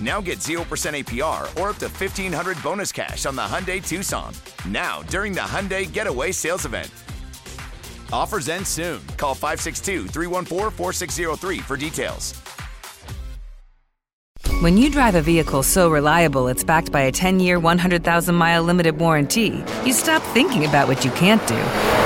Now get 0% APR or up to 1500 bonus cash on the Hyundai Tucson. Now, during the Hyundai Getaway Sales Event. Offers end soon. Call 562 314 4603 for details. When you drive a vehicle so reliable it's backed by a 10 year, 100,000 mile limited warranty, you stop thinking about what you can't do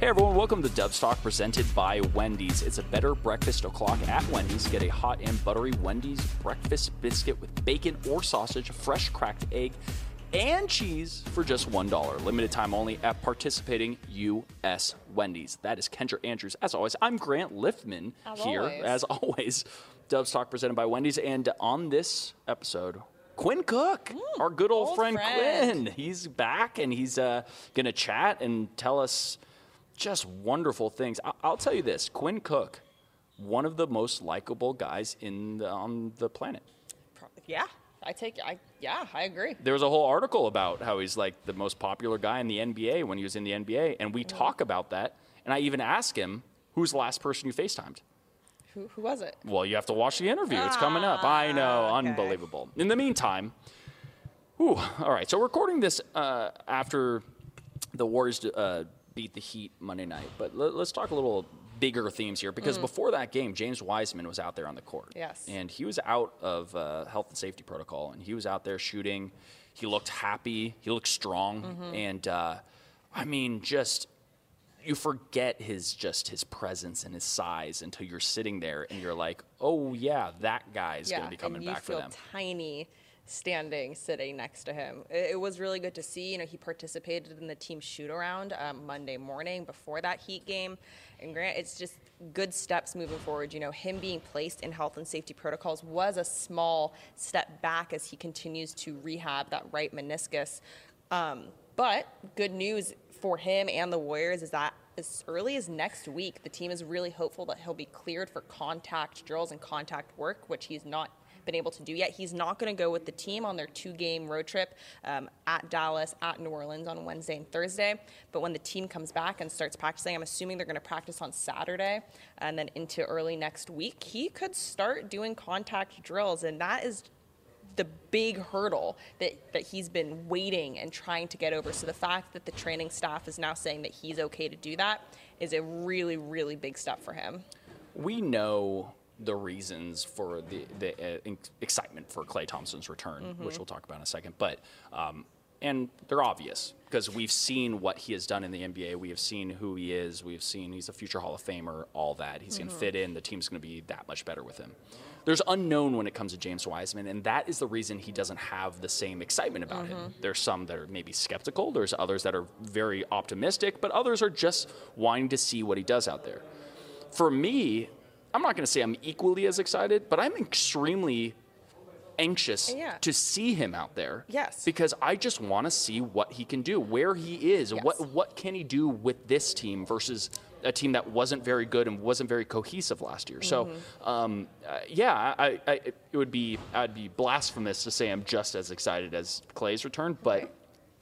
Hey everyone, welcome to Dubs Talk presented by Wendy's. It's a better breakfast o'clock at Wendy's. Get a hot and buttery Wendy's breakfast biscuit with bacon or sausage, fresh cracked egg, and cheese for just $1. Limited time only at participating U.S. Wendy's. That is Kendra Andrews. As always, I'm Grant Liffmann As here. always. As always, Dubs Talk presented by Wendy's. And on this episode, Quinn Cook, our good old, old friend, friend. Quinn. He's back and he's uh, going to chat and tell us just wonderful things. I- I'll tell you this Quinn Cook, one of the most likable guys in the, on the planet. Yeah, I take. I yeah, I agree. There was a whole article about how he's like the most popular guy in the NBA when he was in the NBA, and we talk about that. And I even ask him, "Who's the last person you FaceTimed?" Who who was it? Well, you have to watch the interview. It's coming up. I know, Ah, okay. unbelievable. In the meantime, whew, all right. So recording this uh, after the Warriors uh, beat the Heat Monday night, but let, us talk a little bigger themes here because before that game, James Wiseman was out there on the court. Mm. Yes. and he was out of uh, health and safety protocol, and he was out there shooting. He looked happy. He looked strong, Mm-hmm. and uh, I mean, just you forget his just his presence and his size until you're sitting there and you're like, oh yeah, that guy's yeah, gonna be coming back for them. tiny standing sitting next to him. It, it was really good to see. You know, he participated in the team shoot around um, Monday morning before that Heat game. And Grant, it's just good steps moving forward. You know, him being placed in health and safety protocols was a small step back as he continues to rehab that right meniscus. Um, but good news for him and the Warriors is that as early as next week, the team is really hopeful that he'll be cleared for contact drills and contact work, which he's not been able to do yet. He's not going to go with the team on their two game road trip um, at Dallas, at New Orleans on Wednesday and Thursday. But when the team comes back and starts practicing, I'm assuming they're going to practice on Saturday and then into early next week, he could start doing contact drills. And that is the big hurdle that, that he's been waiting and trying to get over. So the fact that the training staff is now saying that he's okay to do that is a really, really big step for him. We know the reasons for the, the uh, excitement for Klay Thompson's return, Mm-hmm. which we'll talk about in a second. But um, and they're obvious because we've seen what he has done in the NBA. We have seen who he is. We have seen he's a future Hall of Famer. All that he's Mm-hmm. going to fit in. The team's going to be that much better with him. There's unknown when it comes to James Wiseman, and that is the reason he doesn't have the same excitement about Mm-hmm. him. There's some that are maybe skeptical. There's others that are very optimistic, but others are just wanting to see what he does out there for me, I'm not going to say I'm equally as excited, but I'm extremely anxious Yeah. to see him out there. Yes. Because I just want to see what he can do, where he is, Yes. what what can he do with this team versus a team that wasn't very good and wasn't very cohesive last year. So, Mm-hmm. um, uh, yeah, I, I, it would be I'd be blasphemous to say I'm just as excited as Klay's return, but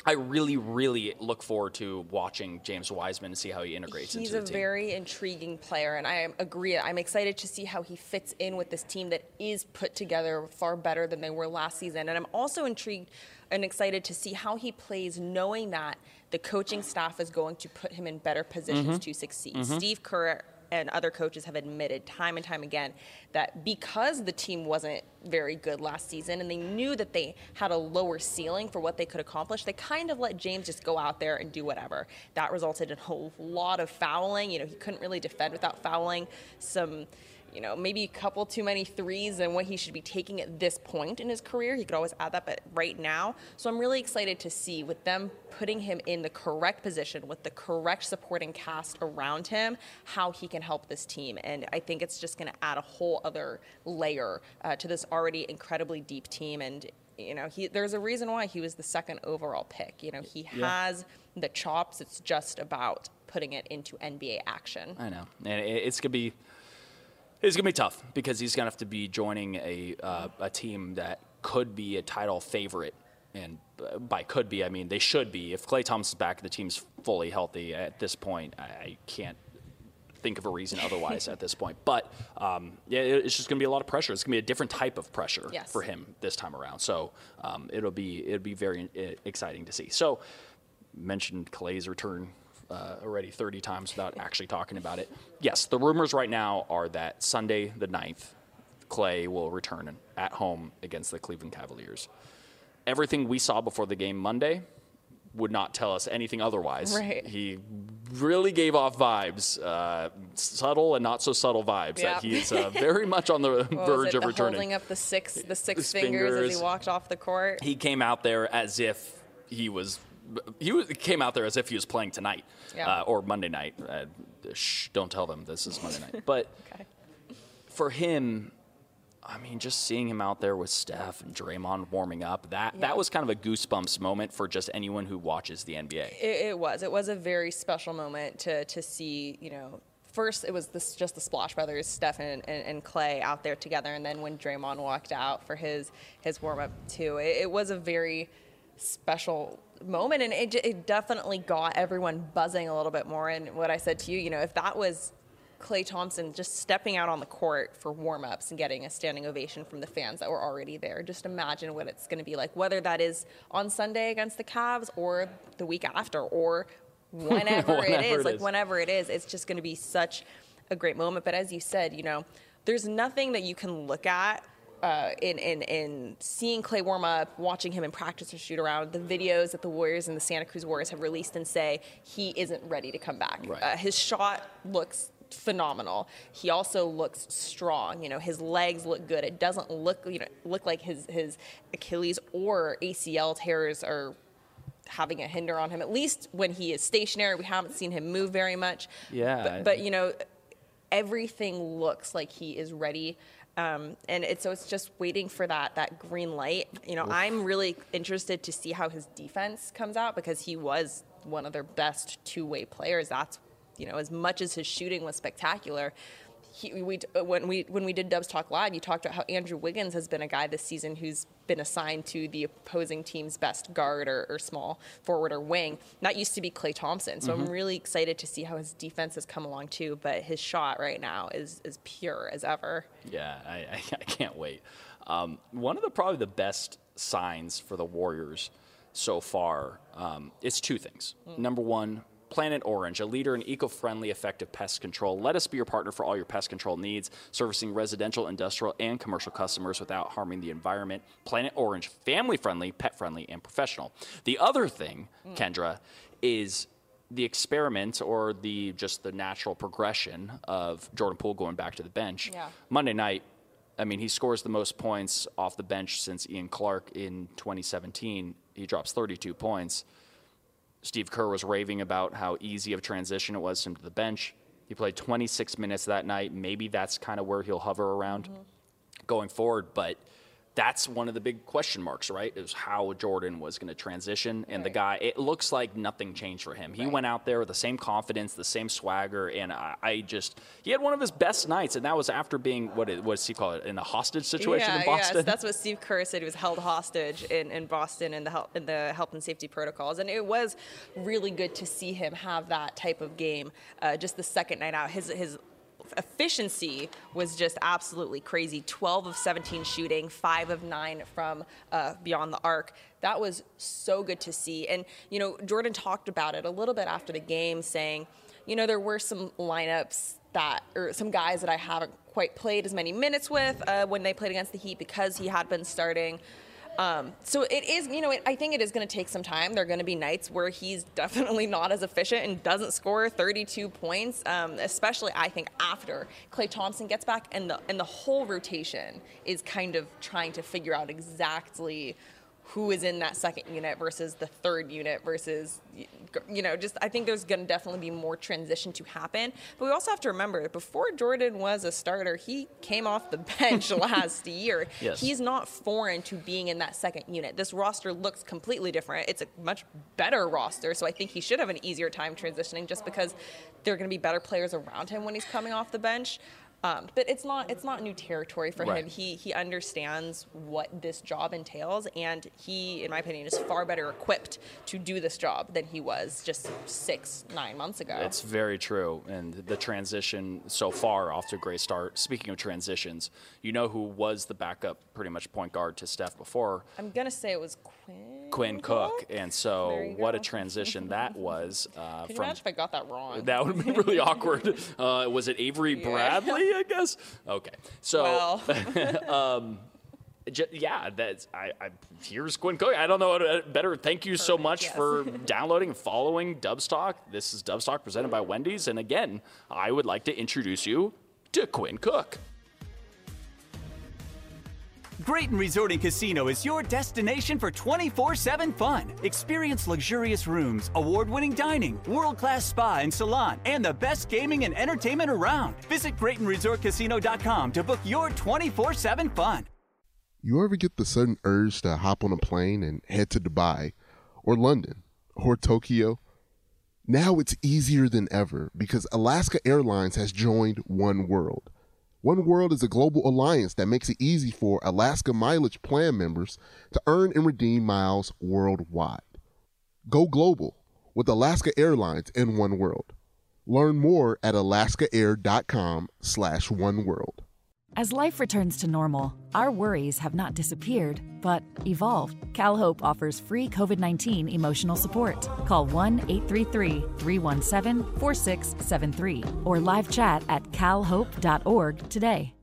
I really, really look forward to watching James Wiseman and see how he integrates He's into a the team. very intriguing player, and I agree. I'm excited to see how he fits in with this team that is put together far better than they were last season. And I'm also intrigued and excited to see how he plays, knowing that the coaching staff is going to put him in better positions Mhm. to succeed. Mhm. Steve Kerr and other coaches have admitted time and time again that because the team wasn't very good last season and they knew that they had a lower ceiling for what they could accomplish, they kind of let James just go out there and do whatever. That resulted in a whole lot of fouling. You know, he couldn't really defend without fouling. Some you know, maybe a couple too many threes and what he should be taking at this point in his career. He could always add that, but right now. So I'm really excited to see with them putting him in the correct position with the correct supporting cast around him, how he can help this team. And I think it's just going to add a whole other layer uh, to this already incredibly deep team. And you know, he, there's a reason why he was the second overall pick. You know, he Yeah. has the chops. It's just about putting it into NBA action. I know, and it's gonna be it's gonna be tough because he's gonna have to be joining a uh, a team that could be a title favorite, and uh, by could be I mean they should be. If Klay Thompson's back, the team's fully healthy at this point. I, I can't think of a reason otherwise at this point. But um, yeah, it- it's just going to be a lot of pressure. It's going to be a different type of pressure Yes. for him this time around. So um, it'll be it'll be very uh, exciting to see. So mentioned Klay's return uh, already 30 times without actually talking about it. Yes, the rumors right now are that Sunday the 9th, Klay will return at home against the Cleveland Cavaliers. Everything we saw before the game Monday would not tell us anything otherwise. Right. He really gave off vibes, uh, subtle and not so subtle vibes, that he's uh, very much on the verge of the returning. holding up the six, the six His fingers, as he walked off the court. He came out there as if he was. He was, came out there as if he was playing tonight Yeah. uh, or Monday night. Uh, shh, don't tell them this is Monday night. But for him, I mean, just seeing him out there with Steph and Draymond warming up, that, Yeah. that was kind of a goosebumps moment for just anyone who watches the NBA. It, it was. It was a very special moment to to see. You know, first it was this just the Splash Brothers, Steph and, and, and Klay out there together, and then when Draymond walked out for his his warm up too, it, it was a very special moment, and it, it definitely got everyone buzzing a little bit more. And what I said to you, you know, if that was Klay Thompson just stepping out on the court for warm ups and getting a standing ovation from the fans that were already there. Just imagine what it's going to be like, whether that is on Sunday against the Cavs or the week after or whenever, it Whenever is. it like, is. whenever it is, it's just going to be such a great moment. But as you said, you know, there's nothing that you can look at. Uh, in, in, in seeing Klay warm up, watching him in practice or shoot around, the videos that the Warriors and the Santa Cruz Warriors have released and say he isn't ready to come back. Right. Uh, his shot looks phenomenal. He also looks strong. You know, his legs look good. It doesn't look you know look like his his Achilles or ACL tears are having a hinder on him. At least when he is stationary, we haven't seen him move very much. Yeah. But, but you know, everything looks like he is ready. Um, and it's, so it's just waiting for that that green light. You know, I'm really interested to see how his defense comes out because he was one of their best two-way players. That's you know, as much as his shooting was spectacular. He, we, when we when we did Dubs Talk Live, you talked about how Andrew Wiggins has been a guy this season who's been assigned to the opposing team's best guard or, or small forward or wing. That used to be Klay Thompson. So I'm Mhm. really excited to see how his defense has come along too. But his shot right now is as pure as ever. Yeah, I, I, I can't wait. Um, one of the probably the best signs for the Warriors so far um, is two things. Number one, Planet Orange, a leader in eco-friendly, effective pest control. Let us be your partner for all your pest control needs, servicing residential, industrial, and commercial customers without harming the environment. Planet Orange, family-friendly, pet-friendly, and professional. The other thing, mm. Kendra, is the experiment or the just the natural progression of Jordan Poole going back to the bench. Yeah. Monday night, I mean, he scores the most points off the bench since Ian Clark in 2017. He drops 32 points. Steve Kerr was raving about how easy of transition it was to him to the bench. He played 26 minutes that night. Maybe that's kind of where he'll hover around mm-hmm. going forward. But that's one of the big question marks, right? Is how Jordan was going to transition. And right. the guy, it looks like nothing changed for him. He right. went out there with the same confidence, the same swagger, and I, I, just he had one of his best nights, and that was after being what what does he call it in a hostage situation yeah, in Boston. Yes, that's what Steve Kerr said. He was held hostage in, in Boston in the health, in the health and safety protocols, and it was really good to see him have that type of game. Uh, just the second night out, his his efficiency was just absolutely crazy 12 of 17 shooting, 5 of 9 from uh, beyond the arc. That was so good to see. And, you know, Jordan talked about it a little bit after the game, saying, you know, there were some lineups that, or some guys that I haven't quite played as many minutes with uh, when they played against the Heat because he had been starting. Um, so it is, you know, it, I think it is going to take some time. There are going to be nights where he's definitely not as efficient and doesn't score 32 points, um, especially I think after Klay Thompson gets back and the and the whole rotation is kind of trying to figure out exactly who is in that second unit versus the third unit versus you know just i think there's going to definitely be more transition to happen. But we also have to remember that before jordan was a starter he came off the bench last year. Yes. he's not foreign to being in that second unit. This roster looks completely different. It's a much better roster so i think he should have an easier time transitioning just because there are going to be better players around him when he's coming off the bench um, but it's not it's not new territory for right. him. He he understands what this job entails, and he, in my opinion, is far better equipped to do this job than he was just six nine months ago. It's very true, and the transition so far off to a great start. Speaking of transitions, you know who was the backup, pretty much point guard to Steph before? I'm gonna say it was Quinn. Quinn Cook, and so what a transition that was. Uh, Can you imagine if I got that wrong? That would be really awkward. Uh, was it Avery yeah. Bradley? I guess. Okay, so. Well. um, yeah, that's I, I, Here's Quinn Cook. I don't know what better. Thank you Perfect, so much yes. for downloading and following Dubs Talk. This is Dubs Talk presented by Wendy's, and again, I would like to introduce you to Quinn Cook. Graton Resort and Casino is your destination for 24 7 fun. Experience luxurious rooms, award winning dining, world class spa and salon, and the best gaming and entertainment around. Visit GratonResortCasino.com to book your 24 7 fun. You ever get the sudden urge to hop on a plane and head to Dubai, or London, or Tokyo? Now it's easier than ever because Alaska Airlines has joined One World one World is a global alliance that makes it easy for Alaska Mileage Plan members to earn and redeem miles worldwide. Go global with Alaska Airlines and One World. Learn more at alaskaair.com slash oneworld. As life returns to normal, our worries have not disappeared, but evolved. CalHope offers free COVID 19 emotional support. Call 1 833 317 4673 or live chat at calhope.org today.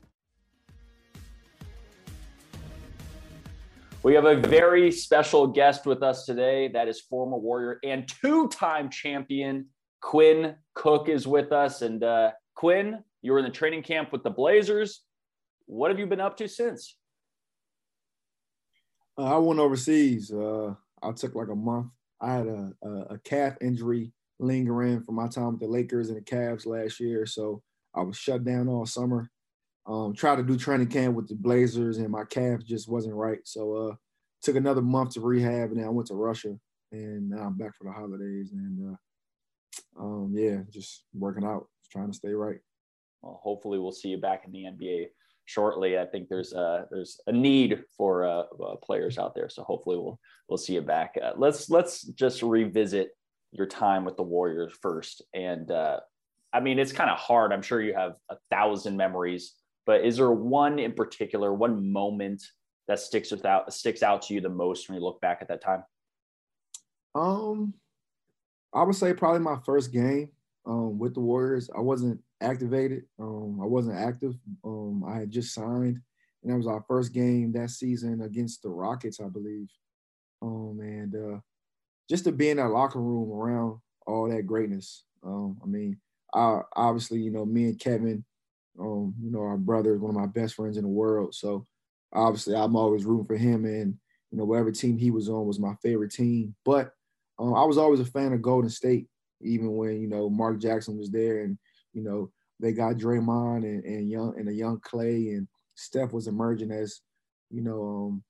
We have a very special guest with us today. That is former Warrior and two time champion Quinn Cook is with us. And uh, Quinn, you were in the training camp with the Blazers what have you been up to since? Uh, I went overseas. Uh, I took like a month. I had a, a, a, calf injury lingering from my time with the Lakers and the Cavs last year. So I was shut down all summer. Um, tried to do training camp with the Blazers, and my calf just wasn't right. So uh, took another month to rehab, and then I went to Russia, and now I'm back for the holidays. And uh, um, yeah, just working out, trying to stay right. Well, hopefully, we'll see you back in the NBA shortly. I think there's a there's a need for uh, uh, players out there. So hopefully we'll we'll see you back. Uh, let's let's just revisit your time with the Warriors first. And uh, I mean, it's kind of hard. I'm sure you have a thousand memories, but is there one in particular, one moment that sticks without sticks out to you the most when you look back at that time? Um, I would say probably my first game um, with the Warriors. I wasn't activated. Um, I wasn't active. Um, I had just signed, and that was our first game that season against the Rockets, I believe. Um, and uh, just to be in that locker room around all that greatness. Um, I mean, I, obviously, you know, me and Kevin, um, you know, our brother is one of my best friends in the world. So obviously, I'm always rooting for him, and you know, whatever team he was on was my favorite team. But I was always a fan of Golden State, even when you know Mark Jackson was there and you know, they got Draymond and, and young and a young Klay, and Steph was emerging as you know, um,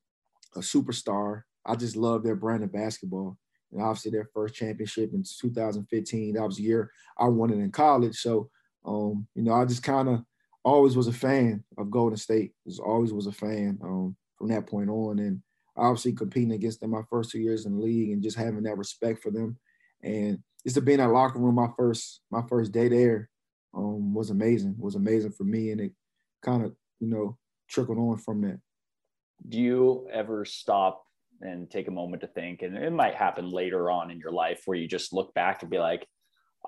a superstar. I just love their brand of basketball. And obviously their first championship in 2015, that was the year I won it in college. So, um, you know, I just kind of always was a fan of Golden State. Was always was a fan um, from that point on. And obviously competing against them my first two years in the league and just having that respect for them. And just to be in that locker room my first my first day there um, was amazing. was amazing for me. And it kind of, you know, trickled on from that. Do you ever stop and take a moment to think? And it might happen later on in your life where you just look back and be like,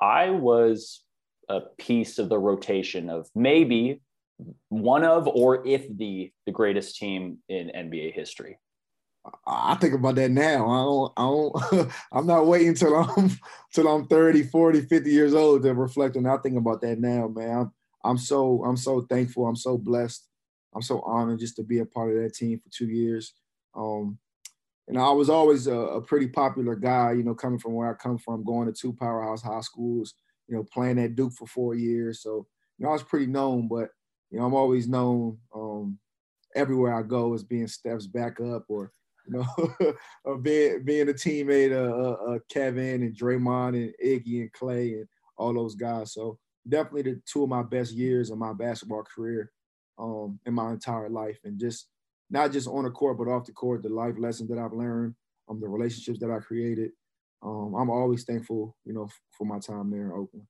I was a piece of the rotation of maybe one of or if the the greatest team in NBA history. I think about that now. I don't, I don't, I'm not waiting until I'm, till I'm 30, 40, 50 years old to reflect on. I think about that now, man. I'm, I'm so, I'm so thankful. I'm so blessed. I'm so honored just to be a part of that team for two years. Um, and I was always a, a, pretty popular guy, you know, coming from where I come from, going to two powerhouse high schools, you know, playing at Duke for four years. So, you know, I was pretty known, but, you know, I'm always known um, everywhere I go as being Steph's backup or, you know, of being being a teammate of uh, uh, Kevin and Draymond and Iggy and Klay and all those guys. So definitely the two of my best years of my basketball career um, in my entire life, and just not just on the court but off the court, the life lessons that I've learned, um, the relationships that I created. Um, I'm always thankful, you know, for my time there in Oakland.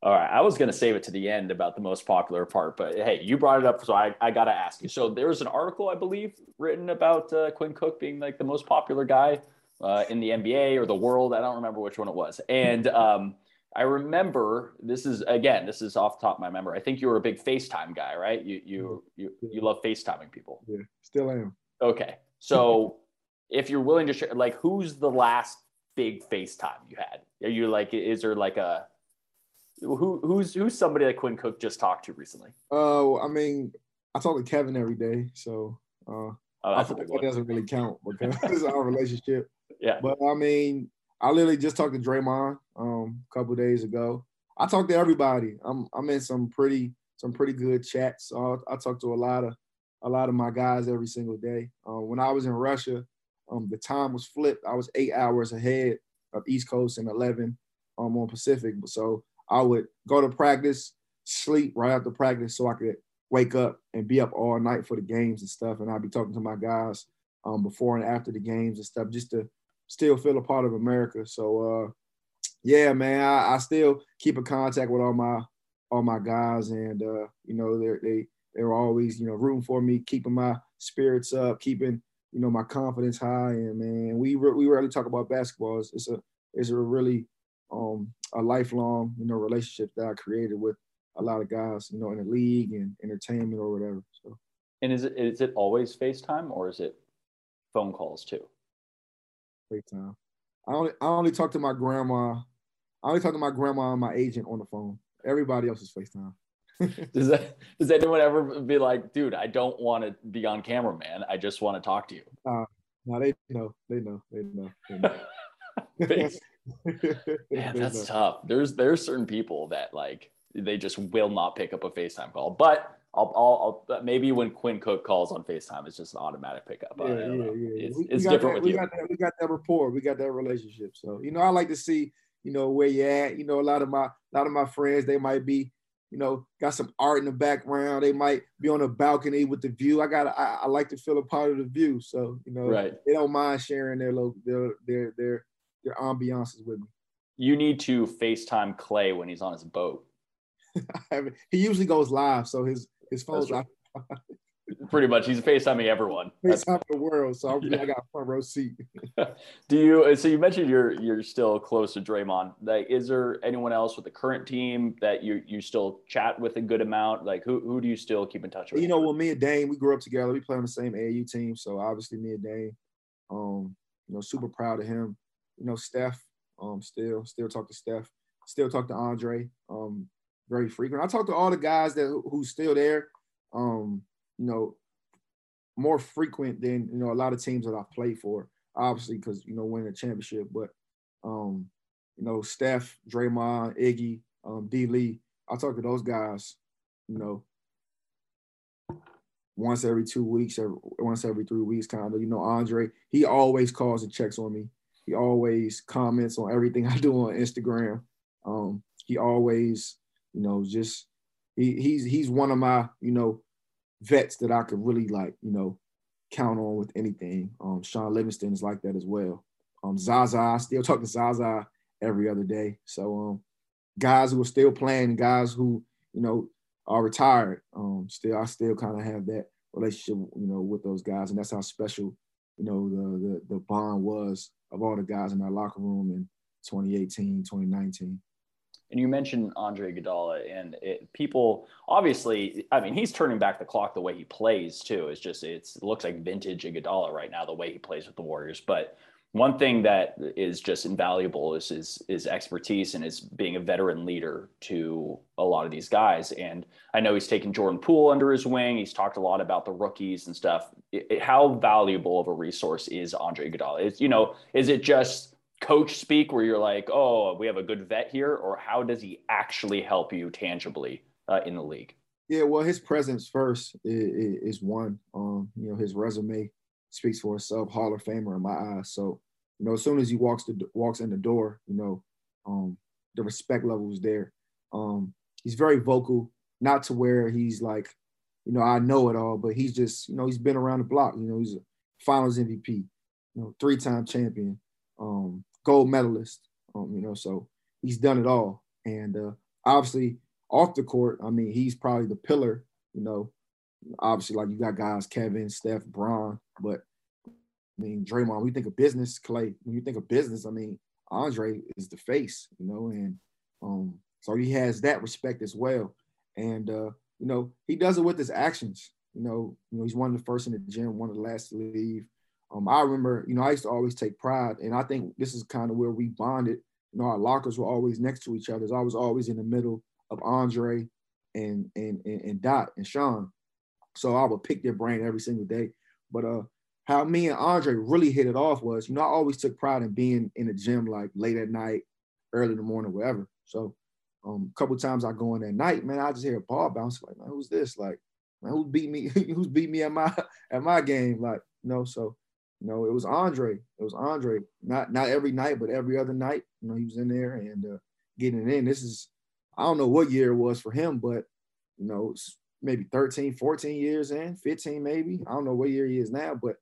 All right. I was going to save it to the end about the most popular part, but hey, you brought it up. So I, I got to ask you. So there was an article, I believe, written about uh, Quinn Cook being like the most popular guy uh, in the NBA or the world. I don't remember which one it was. And um, I remember this is, again, this is off the top of my memory. I think you were a big FaceTime guy, right? You, you, you, you love FaceTiming people. Yeah, still am. Okay. So if you're willing to share, like, who's the last big FaceTime you had? Are you like, is there like a, who who's who's somebody that Quinn Cook just talked to recently? Uh, I mean, I talk to Kevin every day, so uh, oh, I think that doesn't really count because it's our relationship. Yeah, but I mean, I literally just talked to Draymond um, a couple days ago. I talk to everybody. I'm I'm in some pretty some pretty good chats. So I, I talk to a lot of a lot of my guys every single day. Uh, when I was in Russia, um, the time was flipped. I was eight hours ahead of East Coast and eleven um, on Pacific. So I would go to practice, sleep right after practice so I could wake up and be up all night for the games and stuff. And I'd be talking to my guys um, before and after the games and stuff just to still feel a part of America. So uh, yeah, man, I, I, still keep in contact with all my all my guys, and uh, you know they they they were always you know rooting for me, keeping my spirits up, keeping you know my confidence high. And man, we re- we rarely talk about basketball. It's, it's a it's a really um, a lifelong, you know, relationship that I created with a lot of guys, you know, in the league and entertainment or whatever. So. And is it is it always FaceTime or is it phone calls too? FaceTime. I only I only talk to my grandma. I only talk to my grandma and my agent on the phone. Everybody else is FaceTime. does that does anyone ever be like, dude, I don't want to be on camera, man. I just want to talk to you. Uh, no, they know. They know. They know. They know. yeah, that's tough. There's there's certain people that like they just will not pick up a FaceTime call. But I'll, I'll, I'll maybe when Quinn Cook calls on FaceTime, it's just an automatic pickup. Yeah, yeah, yeah. It's, we, it's we different that, with we you. Got that, we got that rapport. We got that relationship. So you know, I like to see you know where you at. You know, a lot of my a lot of my friends they might be you know, got some art in the background. They might be on a balcony with the view. I got, I, I, like to feel a part of the view. So, you know, right. they don't mind sharing their local, their, their, their, their ambiances with me. You need to FaceTime Klay when he's on his boat. he usually goes live, so his his phone's live. Pretty much, he's FaceTiming everyone. FaceTime the world, so I'm, yeah. I got front row seat. Do you? So you mentioned you're you're still close to Draymond. Like, is there anyone else with the current team that you you still chat with a good amount? Like, who who do you still keep in touch with? You know, well, me and Dame, we grew up together. We play on the same AAU team, so obviously me and Dame, um, you know, super proud of him. You know, Steph, um, still still talk to Steph, still talk to Andre, um, very frequent. I talk to all the guys that who's still there. Um, you know, more frequent than you know a lot of teams that I've played for. Obviously, because you know winning a championship, but um, you know Steph, Draymond, Iggy, um, D. Lee. I talk to those guys. You know, once every two weeks, every, once every three weeks, kind of. You know, Andre, he always calls and checks on me. He always comments on everything I do on Instagram. Um, he always, you know, just he, he's he's one of my, you know, vets that I could really like, you know, count on with anything. Um, Shaun Livingston is like that as well. Um, Zaza, I still talk to Zaza every other day. So um, guys who are still playing, guys who you know are retired, um, still I still kind of have that relationship, you know, with those guys, and that's how special, you know, the the, the bond was of all the guys in our locker room in 2018, 2019. And you mentioned Andre Iguodala, and it, people obviously, I mean, he's turning back the clock the way he plays too. It's just it's, it looks like vintage Iguodala right now the way he plays with the Warriors. But one thing that is just invaluable is his, his expertise and is being a veteran leader to a lot of these guys. And I know he's taken Jordan Poole under his wing. He's talked a lot about the rookies and stuff. It, it, how valuable of a resource is Andre Iguodala? Is you know, is it just coach speak where you're like, oh, we have a good vet here, or how does he actually help you tangibly uh, in the league? Yeah, well, his presence first is, is one. Um, you know, his resume speaks for itself. Hall of Famer in my eyes. So, you know, as soon as he walks the walks in the door, you know, um, the respect level is there. Um, he's very vocal, not to where he's like, you know, I know it all, but he's just, you know, he's been around the block. You know, he's a Finals MVP, you know, three-time champion, um, gold medalist. Um, you know, so he's done it all. And uh, obviously, off the court, I mean, he's probably the pillar. You know, obviously, like you got guys, Kevin, Steph, Bron, but I mean, Draymond. You think of business, Klay. When you think of business, I mean, Andre is the face. You know, and um, so he has that respect as well. And uh, you know, he does it with his actions. You know, you know, he's one of the first in the gym, one of the last to leave. Um, I remember, you know, I used to always take pride, and I think this is kind of where we bonded. You know, our lockers were always next to each other. I was always in the middle of Andre and and and, and Dot and Shaun. So I would pick their brain every single day. But uh, how me and Andre really hit it off was, you know, I always took pride in being in the gym like late at night, early in the morning, whatever. So um, a couple times I go in at night, man, I just hear a ball bounce. Like, man, who's this? Like, man, who beat me? who's beat me at my at my game? Like, you know, so you know, it was Andre. It was Andre. Not not every night, but every other night. You know, he was in there and uh, getting it in. This is I don't know what year it was for him, but you know, maybe 13, 14 years in, 15 maybe. I don't know what year he is now, but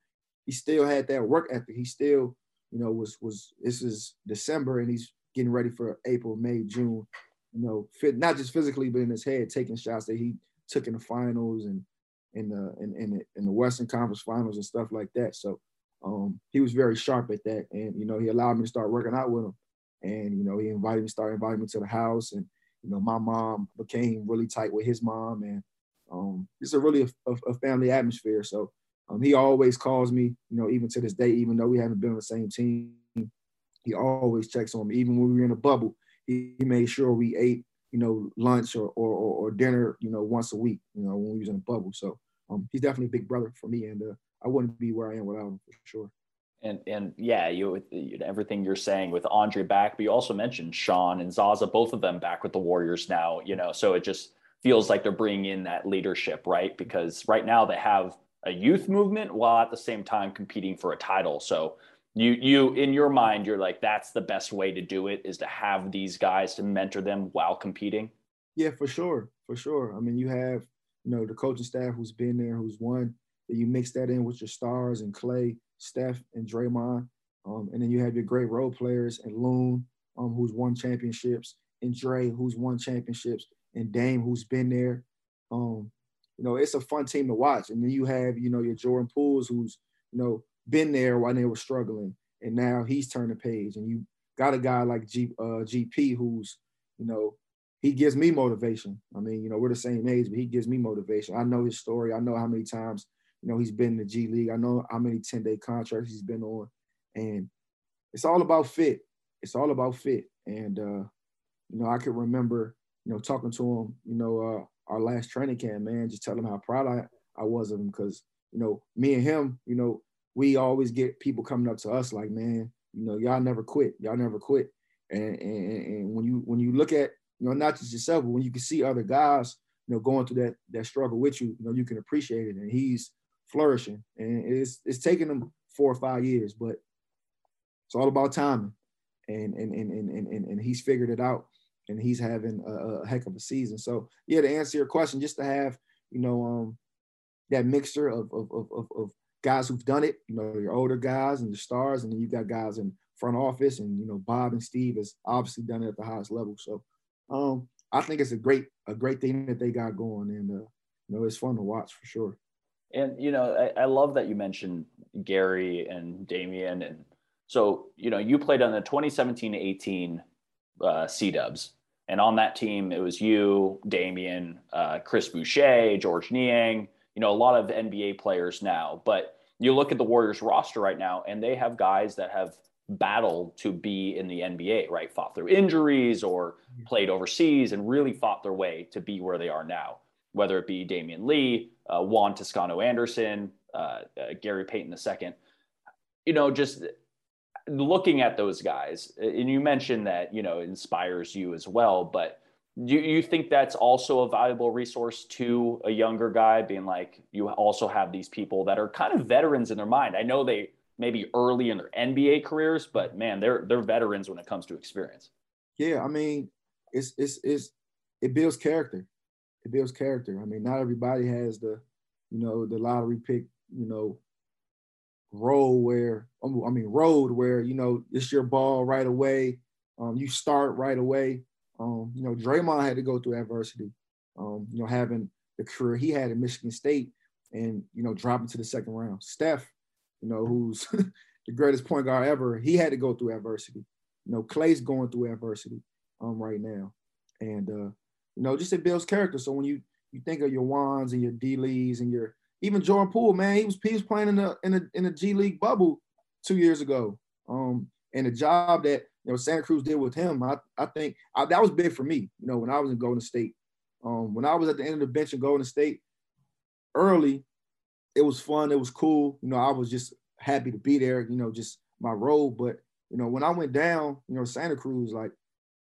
he still had that work ethic. He still, you know, was was this is December and he's getting ready for April, May, June. You know, fit not just physically, but in his head, taking shots that he took in the finals and in the in in in the Western Conference Finals and stuff like that. So um, he was very sharp at that, and you know he allowed me to start working out with him, and you know he invited me, started inviting me to the house, and you know my mom became really tight with his mom, and um, it's a really a, a family atmosphere. So um, he always calls me, you know, even to this day, even though we haven't been on the same team, he always checks on me. Even when we were in a bubble, he, he made sure we ate, you know, lunch or, or, or dinner, you know, once a week, you know, when we was in a bubble. So um, he's definitely a big brother for me, and uh, I wouldn't be where I am without him for sure. And and yeah, you, you everything you're saying with Andre back, but you also mentioned Shaun and Zaza, both of them back with the Warriors now. You know, so it just feels like they're bringing in that leadership, right? Because right now they have a youth movement while at the same time competing for a title. So you you in your mind, you're like that's the best way to do it is to have these guys to mentor them while competing. Yeah, for sure, for sure. I mean, you have you know the coaching staff who's been there, who's won you mix that in with your stars and Klay, Steph, and Draymond. Um, and then you have your great role players and Loon, um, who's won championships, and Dre, who's won championships, and Dame, who's been there. Um, you know, it's a fun team to watch. And then you have, you know, your Jordan Pooles, who's, you know, been there while they were struggling, and now he's turned the page. And you got a guy like G, uh, GP, who's, you know, he gives me motivation. I mean, you know, we're the same age, but he gives me motivation. I know his story. I know how many times you know, he's been in the G League. I know how many 10 day contracts he's been on. And it's all about fit. It's all about fit. And, uh, you know, I can remember, you know, talking to him, you know, uh, our last training camp, man, just tell him how proud I, I was of him. Cause, you know, me and him, you know, we always get people coming up to us like, man, you know, y'all never quit. Y'all never quit. And, and, and when you when you look at, you know, not just yourself, but when you can see other guys you know, going through that that struggle with you, you know, you can appreciate it. And he's flourishing. And it's it's taken him four or five years, but it's all about timing. And and and and and, and he's figured it out and he's having a, a heck of a season. So yeah, to answer your question, just to have, you know, um that mixture of of of, of guys who've done it, you know, your older guys and the stars, and then you got guys in front office and you know, Bob and Steve has obviously done it at the highest level. So um I think it's a great a great thing that they got going, and uh, you know it's fun to watch for sure. And you know, I, I love that you mentioned Gary and Damion, and so you know, you played on the 2017-18 uh, C Dubs, and on that team it was you, Damion, uh, Chris Boucher, Georges Niang. You know, a lot of NBA players now, but you look at the Warriors roster right now, and they have guys that have battled to be in the NBA, right? Fought through injuries or played overseas and really fought their way to be where they are now, whether it be Damion Lee, uh, Juan Toscano Anderson, uh, uh, Gary Payton II. You know, just looking at those guys, and you mentioned that, you know, inspires you as well, but do you think that's also a valuable resource to a younger guy being like you also have these people that are kind of veterans in their mind i know they maybe early in their NBA careers, but man, they're they're veterans when it comes to experience. Yeah, I mean, it's it's it's it builds character. It builds character. I mean, not everybody has the, you know, the lottery pick, you know, role where I mean road where you know it's your ball right away. Um, you start right away. Um, you know, Draymond had to go through adversity. Um, you know, having the career he had in Michigan State and you know dropping to the second round. Steph, you know, who's the greatest point guard ever, he had to go through adversity. You know, Klay's going through adversity um, right now. And, uh, you know, just it builds character. So when you you think of your Juans and your D Lees and your even Jordan Poole, man, he was he was playing in the in a in a G League bubble two years ago. Um, and the job that you know Santa Cruz did with him, I I think I, that was big for me. You know, when I was in Golden State, um, when I was at the end of the bench in Golden State, early, it was fun. It was cool. You know, I was just happy to be there. You know, just my role. But you know, when I went down, you know, Santa Cruz, like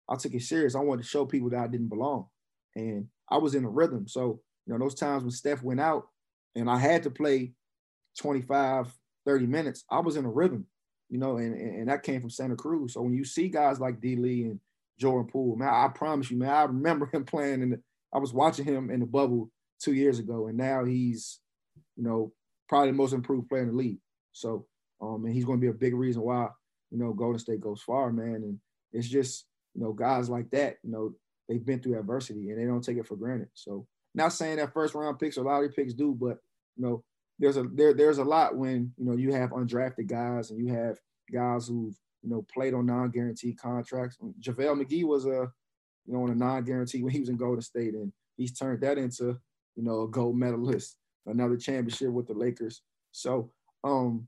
I took it serious. I wanted to show people that I didn't belong, and I was in a rhythm. So you know, those times when Steph went out and I had to play 25, 30 minutes, I was in a rhythm. You know, and and that came from Santa Cruz. So when you see guys like D. Lee and Jordan Poole, man, I promise you, man, I remember him playing and. I was watching him in the bubble two years ago, and now he's you know, probably the most improved player in the league. So, um, and he's going to be a big reason why, you know, Golden State goes far, man. And it's just, you know, guys like that, you know, they've been through adversity and they don't take it for granted. So, not saying that first round picks or lottery picks do, but you know, there's a there there's a lot when you know you have undrafted guys and you have guys who've you know played on non-guaranteed contracts. JaVale McGee was a you know on a non-guarantee when he was in Golden State, and he's turned that into you know a gold medalist another championship with the Lakers. So um,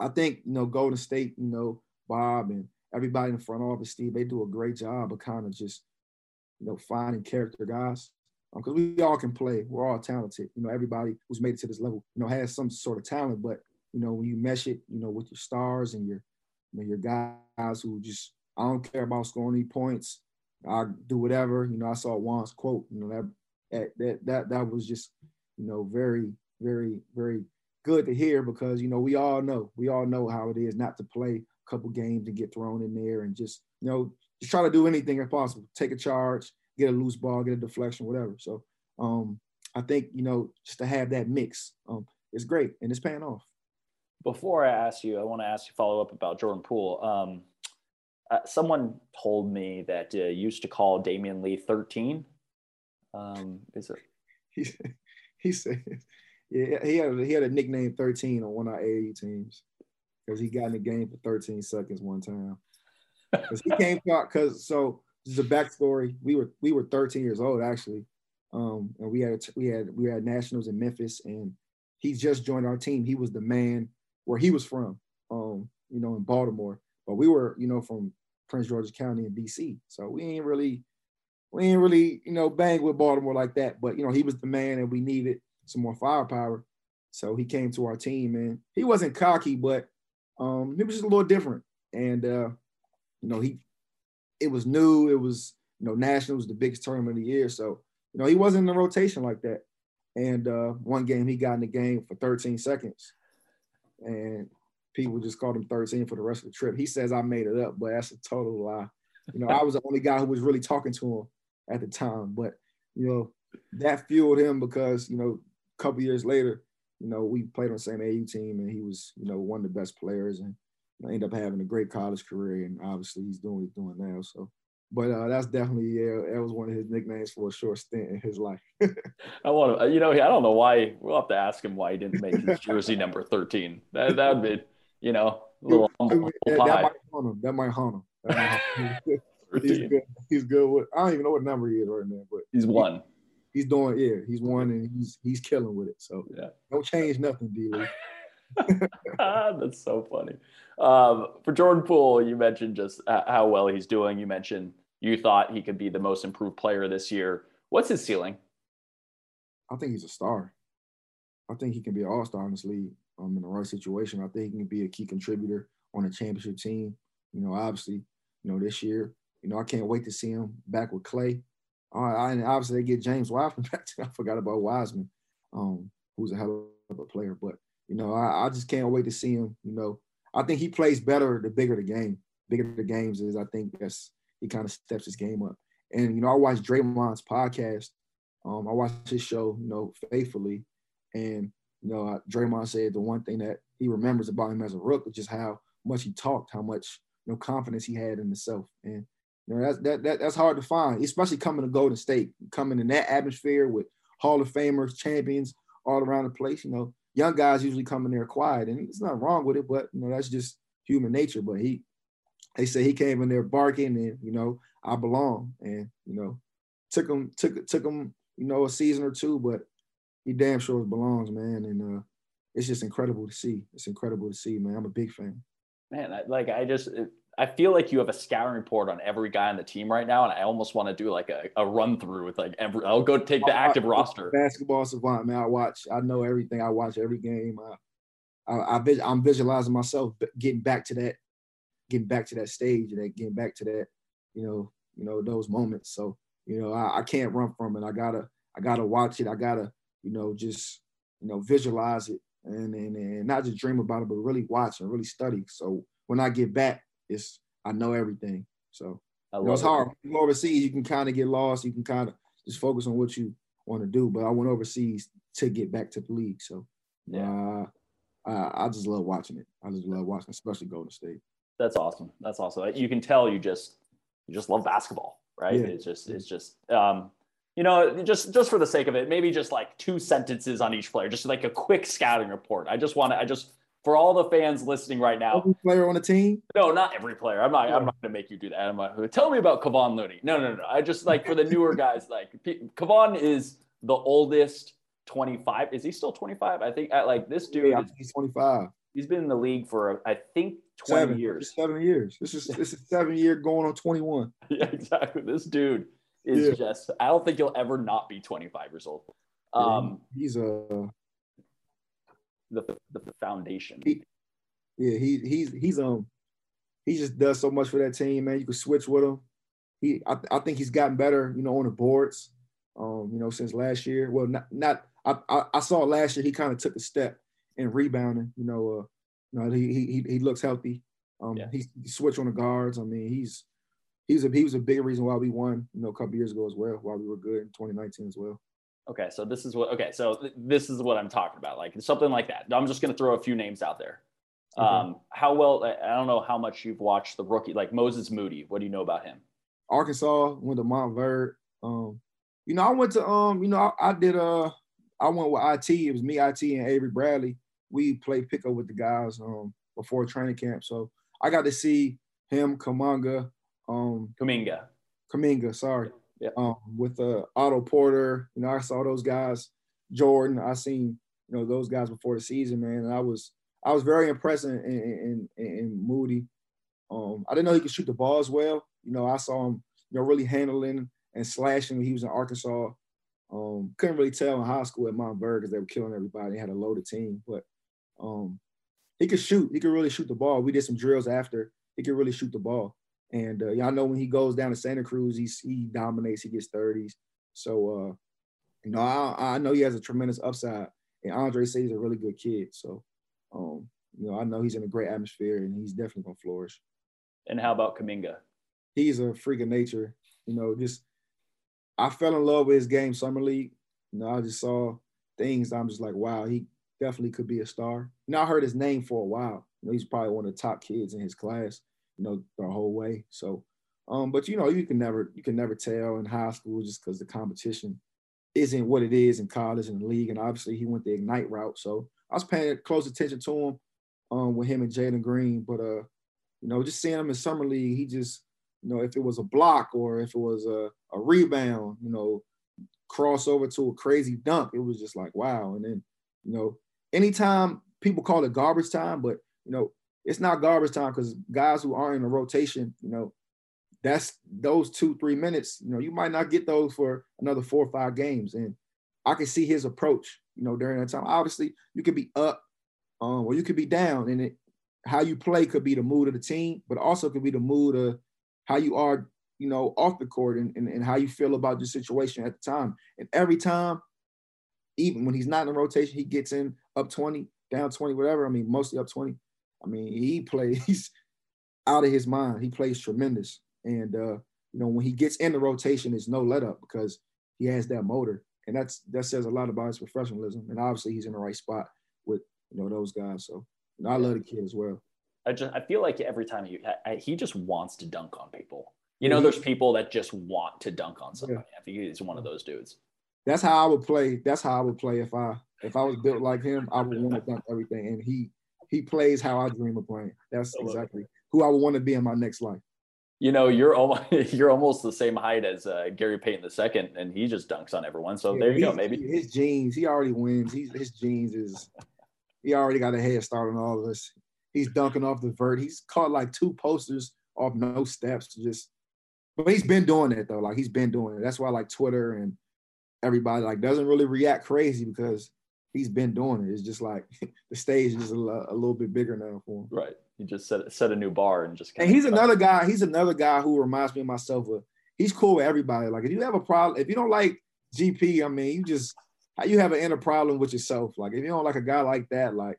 I think you know Golden State, you know Bob and everybody in front office, Steve, they do a great job of kind of just you know finding character guys because um, we all can play. We're all talented. You know, everybody who's made it to this level, you know, has some sort of talent. But you know, when you mesh it, you know, with your stars and your you know your guys who just I don't care about scoring any points. I do whatever. You know, I saw Juan's quote. You know that that that that was just you know, very, very, very good to hear because, you know, we all know, we all know how it is not to play a couple games and get thrown in there and just, you know, just try to do anything if possible. Take a charge, get a loose ball, get a deflection, whatever. So um, I think, you know, just to have that mix um, is great and it's paying off. Before I ask you, I want to ask you follow up about Jordan Poole. Um, uh, someone told me that uh, used to call Damion Lee 13. Um, is it? he said, yeah, he had a, he had a nickname 13 on one of our AAU teams because he got in the game for 13 seconds one time. Because he came out because so this is a backstory. We were we were 13 years old actually, um, and we had we had we had nationals in Memphis, and he just joined our team. He was the man where he was from, um, you know, in Baltimore, but we were you know from Prince George's County in DC, so we ain't really we ain't really, you know, bang with Baltimore like that. But you know, he was the man, and we needed some more firepower. So he came to our team, and he wasn't cocky, but um, he was just a little different. And uh, you know, he it was new. It was you know, national was the biggest tournament of the year. So you know, he wasn't in the rotation like that. And uh, one game he got in the game for 13 seconds, and people just called him 13 for the rest of the trip. He says I made it up, but that's a total lie. You know, I was the only guy who was really talking to him at the time. But you know, that fueled him because you know, a couple years later, you know, we played on the same AU team, and he was you know one of the best players, and ended up having a great college career. And obviously, he's doing what he's doing now. So but uh, that's definitely yeah, that was one of his nicknames for a short stint in his life. I want to, you know, I don't know why. We'll have to ask him why he didn't make his jersey number thirteen. That that would be, you know, a little humble that, that, might haunt him. That might haunt him. That might haunt him. he's good. He's good with. I don't even know what number he is right now, but he's one. He, he's doing yeah. He's one and he's he's killing with it. So yeah, don't change nothing, D. That's so funny. Um, for Jordan Poole, you mentioned just how well he's doing. You mentioned you thought he could be the most improved player this year. What's his ceiling? I think he's a star. I think he can be an all star in this league um, in the right situation. I think he can be a key contributor on a championship team. You know, obviously, you know, this year, you know, I can't wait to see him back with Klay. Uh, and obviously, they get James Wiseman back. I forgot about Wiseman, um, who's a hell of a player. But, you know, I, I just can't wait to see him. You know, I think he plays better the bigger the game. Bigger the games is, I think that's he kind of steps his game up. And you know, I watched Draymond's podcast. Um, I watched his show, you know, faithfully, and you know, Draymond said the one thing that he remembers about him as a rook is just how much he talked, how much you know confidence he had in himself, and you know that's that, that that's hard to find, especially coming to Golden State, coming in that atmosphere with Hall of Famers, champions all around the place. You know, young guys usually come in there quiet, and it's not wrong with it, but you know that's just human nature. But he they say he came in there barking and you know I belong and you know took him took took him you know a season or two but he damn sure belongs man and uh it's just incredible to see it's incredible to see man I'm a big fan man like I just I feel like you have a scouting report on every guy on the team right now and I almost want to do like a, a run through with like every I'll go take the active I, roster basketball savant man I watch I know everything I watch every game I, I, I I'm visualizing myself getting back to that getting back to that stage and getting back to that, you know, you know, those moments. So, you know, I, I can't run from it. I gotta, I gotta watch it. I gotta, you know, just, you know, visualize it and, and, and not just dream about it, but really watch and really study. So when I get back, it's, I know everything. So you know, it's hard. You go overseas, you can kind of get lost. You can kind of just focus on what you want to do. But I went overseas to get back to the league. So yeah, uh, I, I just love watching it. I just love watching, especially Golden State. That's awesome. That's awesome. You can tell you just you just love basketball, right? Yeah. It's just it's just um, you know, just just for the sake of it, maybe just like two sentences on each player, just like a quick scouting report. I just want to, I just for all the fans listening right now. Every player on the team? No, not every player. I'm not. I'm not going to make you do that. I'm not. Tell me about Kevon Looney. No, no, no. I just like for the newer guys. Like Kevon is the oldest. 25. Is he still 25? I think at like this dude. Yeah, he's 25. He's been in the league for I think 20 seven, years. Seven years. This is this is seven year going on 21. Yeah, exactly. This dude is yeah. just I don't think he'll ever not be 25 years old. Um he's a the the foundation. He, yeah, he he's he's um he just does so much for that team, man. You can switch with him. He I, I think he's gotten better, you know, on the boards. Um, you know, since last year. Well, not not I I, I saw last year he kind of took a step in rebounding. You know, uh, you know, he he he looks healthy. Um, yeah. he, he switched on the guards. I mean, he's he's a he was a big reason why we won. You know, a couple years ago as well, why we were good in 2019 as well. Okay, so this is what. Okay, so th- this is what I'm talking about, like something like that. I'm just going to throw a few names out there. Okay. Um, how well? I don't know how much you've watched the rookie, like Moses Moody. What do you know about him? Arkansas went to Montverde. Um, you know, I went to um, you know, I, I did uh, I went with IT. It was me, IT, and Avery Bradley we played pickup with the guys um, before training camp. So I got to see him, Kamanga, um, Kuminga, Kuminga, sorry, yeah. um, with uh, Otto Porter. You know, I saw those guys, Jordan. I seen you know those guys before the season, man, and I was I was very impressed in in, in, in Moody. Um, I didn't know he could shoot the ball as well. You know, I saw him, you know, really handling and slashing when he was in Arkansas. Um, couldn't really tell in high school at Montverde because they were killing everybody. They had a loaded team, but um, he could shoot. He could really shoot the ball. We did some drills after. He could really shoot the ball. And uh, y'all know when he goes down to Santa Cruz, he's, he dominates. He gets thirties. So, uh, you know, I, I know he has a tremendous upside, and Andre says he's a really good kid. So, um, you know, I know he's in a great atmosphere, and he's definitely gonna flourish. And how about Kuminga? He's a freak of nature. You know, just I fell in love with his game summer league. You know, I just saw things. I'm just like, wow, he definitely could be a star. You know, I heard his name for a while. You know, he's probably one of the top kids in his class. You know, the whole way. So, um, but you know, you can never you can never tell in high school just because the competition isn't what it is in college and the league. And obviously, he went the ignite route. So I was paying close attention to him um, with him and Jalen Green. But uh, you know, just seeing him in summer league, he just you know, if it was a block or if it was a, a rebound, you know, cross over to a crazy dunk, it was just like wow. And then you know, anytime people call it garbage time, but you know, it's not garbage time because guys who aren't in a rotation, you know, that's those two, three minutes, you know, you might not get those for another four or five games. And I can see his approach, you know, during that time. Obviously, you could be up um, or you could be down, and it how you play could be the mood of the team, but also could be the mood of how you are, you know, off the court and, and, and how you feel about your situation at the time. And every time, even when he's not in rotation, he gets in up 20, down 20, whatever. I mean, mostly up 20. I mean, he plays out of his mind. He plays tremendous. And uh, you know, when he gets in the rotation, it's no let up because he has that motor. And that's that says a lot about his professionalism. And obviously he's in the right spot with you know those guys. So you know, I love the kid as well. I just I feel like every time he I, he just wants to dunk on people. You know, there's people that just want to dunk on somebody. Yeah. I think he's one of those dudes. That's how I would play. That's how I would play if I if I was built like him. I would want to dunk everything, and he he plays how I dream of playing. That's exactly who I would want to be in my next life. You know, you're almost you're almost the same height as uh, Gary Payton the second, and he just dunks on everyone. So yeah, there you go. Maybe his genes. He already wins. He's his genes is. He already got a head start on all of us. He's dunking off the vert. He's caught like two posters off no steps. Just, but he's been doing it though. Like he's been doing it. That's why like Twitter and everybody like doesn't really react crazy because he's been doing it. It's just like the stage is a, a little bit bigger now for him. Right. He just set set a new bar and just. And he's another guy. He's another guy who reminds me of myself. Of he's cool with everybody. Like if you have a problem, if you don't like GP, I mean, you just how you have an inner problem with yourself. Like if you don't like a guy like that, like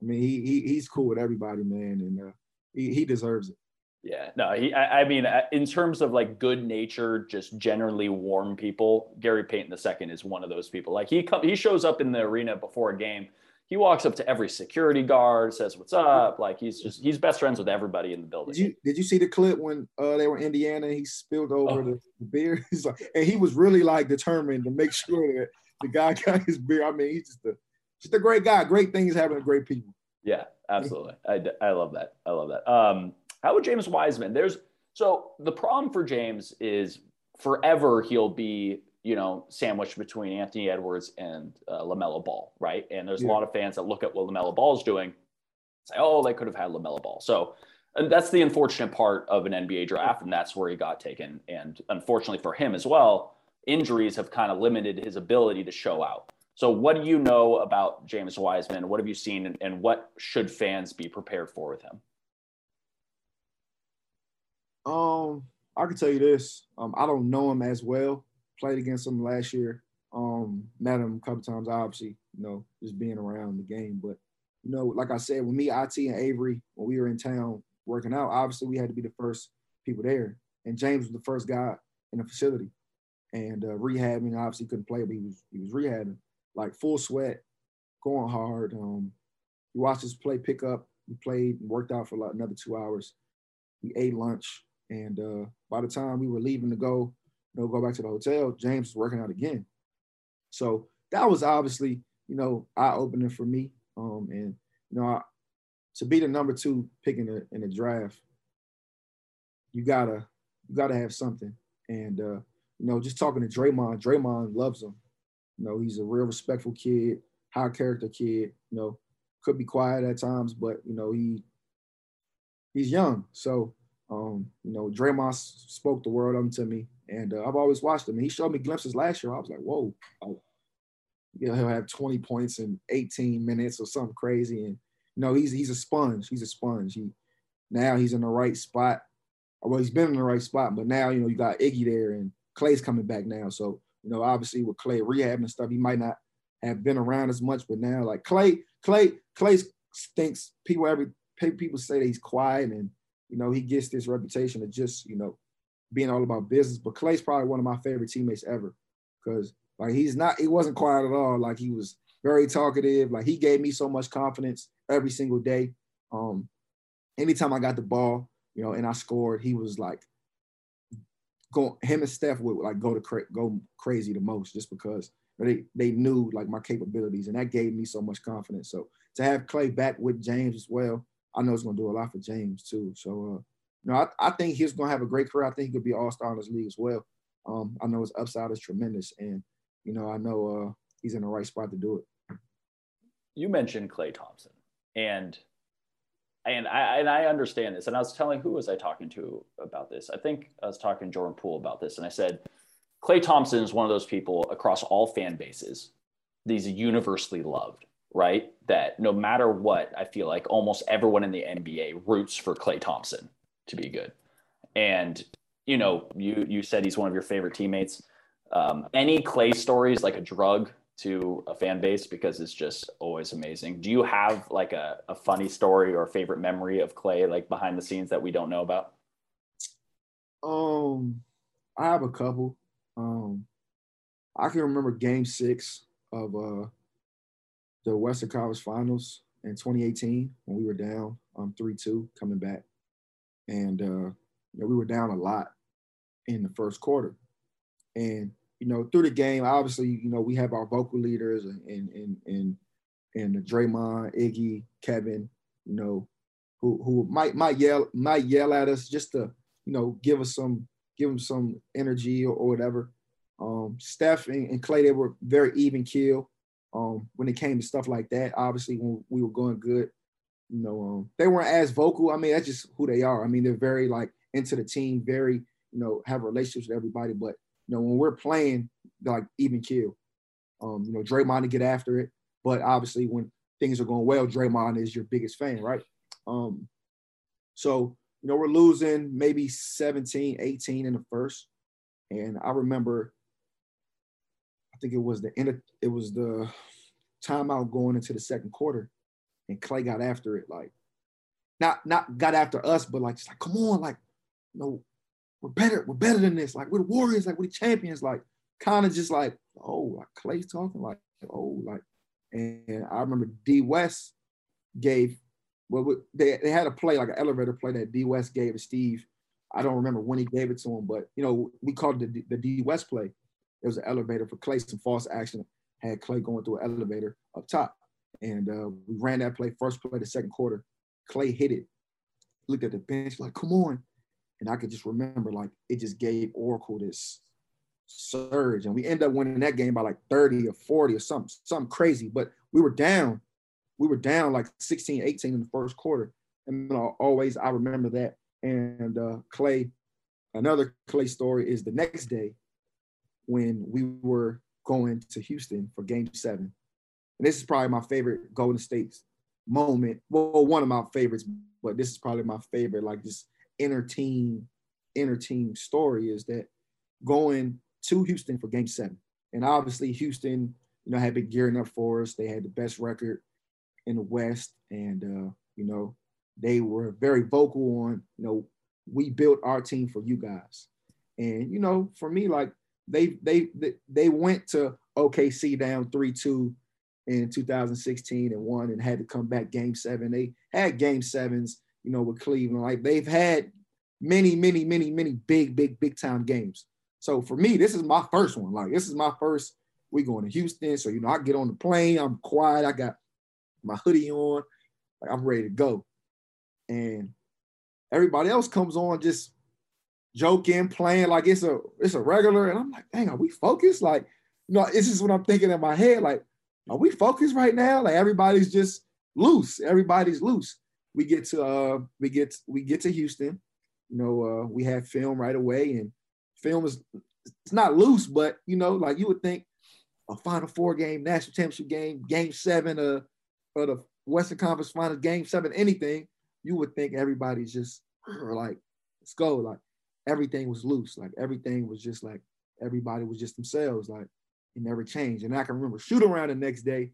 I mean, he, he he's cool with everybody, man, and uh, he he deserves it. Yeah, no, he. I, I, mean, uh, in terms of like good nature, just generally warm people, Gary Payton II is one of those people. Like he come, he shows up in the arena before a game. He walks up to every security guard, says what's up. Like he's just he's best friends with everybody in the building. Did you did you see the clip when uh, they were in Indiana? He spilled over oh. the, the, beer. He's like, and he was really like determined to make sure that the guy got his beer. I mean, he's just a just a great guy. Great things happen to great people. Yeah, absolutely. I, I love that. I love that. Um, how would James Wiseman? There's so the problem for James is forever he'll be you know sandwiched between Anthony Edwards and uh, Lamelo Ball, right? And there's yeah. a lot of fans that look at what Lamelo Ball is doing, say, oh, they could have had Lamelo Ball. So. And that's the unfortunate part of an NBA draft, and that's where he got taken. And unfortunately for him as well, injuries have kind of limited his ability to show out. So, what do you know about James Wiseman? What have you seen, and, and what should fans be prepared for with him? Um, I can tell you this. Um, I don't know him as well. Played against him last year. Um, met him a couple times, obviously, you know, just being around the game. But, you know, like I said, with me, IT, and Avery, when we were in town working out, obviously we had to be the first people there. And James was the first guy in the facility. And uh, rehabbing, obviously couldn't play, but he was he was rehabbing, like full sweat, going hard. Um, you watched us play pick up. He played and worked out for like another two hours. He ate lunch. And uh, by the time we were leaving to go, you know, go back to the hotel, James was working out again. So that was obviously, you know, eye opening for me. Um, and you know, I, to be the number two pick in the in the draft, you gotta you gotta have something. And uh, you know, just talking to Draymond, Draymond loves him. You know, he's a real respectful kid, high character kid. You know, could be quiet at times, but you know, he he's young. So um, you know, Draymond spoke the word of him to me, and uh, I've always watched him. He showed me glimpses last year. I was like, whoa, oh, you know, he'll have 20 points in 18 minutes or something crazy. And you know, he's he's a sponge. He's a sponge. He now he's in the right spot. Well, he's been in the right spot, but now you know you got Iggy there and Klay's coming back now. So, you know, obviously with Klay rehab and stuff, he might not have been around as much, but now like Klay, Klay, Klay thinks people every people say that he's quiet and you know he gets this reputation of just you know being all about business. But Klay's probably one of my favorite teammates ever because like he's not he wasn't quiet at all. Like he was very talkative. Like he gave me so much confidence every single day. Um, anytime I got the ball, you know, and I scored, he was like going him and Steph would like go to cra- go crazy the most just because they they knew like my capabilities and that gave me so much confidence. So to have Klay back with James as well, I know it's gonna do a lot for James too. So uh, you know, I, I think he's gonna have a great career. I think he could be all star in this league as well. Um, I know his upside is tremendous, and you know, I know uh, he's in the right spot to do it. You mentioned Klay Thompson, and and I and I understand this. And I was telling who was I talking to about this? I think I was talking to Jordan Poole about this, and I said Klay Thompson is one of those people across all fan bases. He's universally loved, right? That no matter what, I feel like almost everyone in the NBA roots for Klay Thompson to be good. And you know, you you said he's one of your favorite teammates. Um, any Klay stories like a drug to a fan base because it's just always amazing. Do you have like a, a funny story or favorite memory of Klay like behind the scenes that we don't know about? Um, I have a couple. Um, I can remember Game Six of uh, the Western College Finals in 2018 when we were down um three two coming back, and uh, you know, we were down a lot in the first quarter, and you know through the game, obviously you know we have our vocal leaders and and and and, and Draymond, Iggy, Kevin, you know, who who might might yell might yell at us just to you know give us some give them some energy or, or whatever. Um, Steph and, and, Klay, they were very even kill um, when it came to stuff like that. Obviously, when we were going good, you know, um, they weren't as vocal. I mean, that's just who they are. I mean, they're very like into the team, very, you know, have relationships with everybody. But you know, when we're playing, like even kill. Um, you know, Draymond to get after it. But obviously, when things are going well, Draymond is your biggest fan, right? Um, so you know, we're losing maybe 17, 18 in the first. And I remember, I think it was the end of, it was the timeout going into the second quarter. And Klay got after it, like not not got after us, but like just like, come on, like, you know, we're better, we're better than this. Like we're the Warriors, like we're the champions, like kind of just like, oh, like Klay's talking, like, oh, like, and I remember D West gave well, they, they had a play like an elevator play that D West gave to Steve. I don't remember when he gave it to him, but you know we called it the, the D West play. It was an elevator for Klay, some false action. Had Klay going through an elevator up top, and uh, we ran that play first play the second quarter. Klay hit it, looked at the bench like, "Come on!" And I could just remember like it just gave Oracle this surge, and we end up winning that game by like 30 or 40 or something, something crazy. But we were down we were down like 16, 18 in the first quarter. And always I remember that. And uh, Klay, another Klay story is the next day when we were going to Houston for game seven. And this is probably my favorite Golden State's moment. Well, one of my favorites, but this is probably my favorite, like this inner team, inner team story is that going to Houston for game seven. And obviously Houston, you know, had been gearing up for us. They had the best record in the West, and uh, you know they were very vocal on you know we built our team for you guys, and you know for me like they they they went to OKC down three two in 2016 and won and had to come back game seven. They had game sevens, you know, with Cleveland. Like they've had many, many, many, many big, big, big time games. So for me, this is my first one. Like this is my first. We going to Houston, so you know I get on the plane. I'm quiet. I got my hoodie on, like I'm ready to go. And everybody else comes on just joking, playing like it's a it's a regular. And I'm like, dang, are we focused? Like, you know, this is what I'm thinking in my head. Like, are we focused right now? Like everybody's just loose. Everybody's loose. We get to uh we get we get to Houston. You know, uh, we have film right away, and film is it's not loose, but you know, like you would think a Final Four game, national championship game, game seven, uh, for the Western Conference Finals, Game Seven, anything, you would think everybody's just like, let's go. Like everything was loose. Like everything was just like everybody was just themselves. Like it never changed. And I can remember shoot around the next day.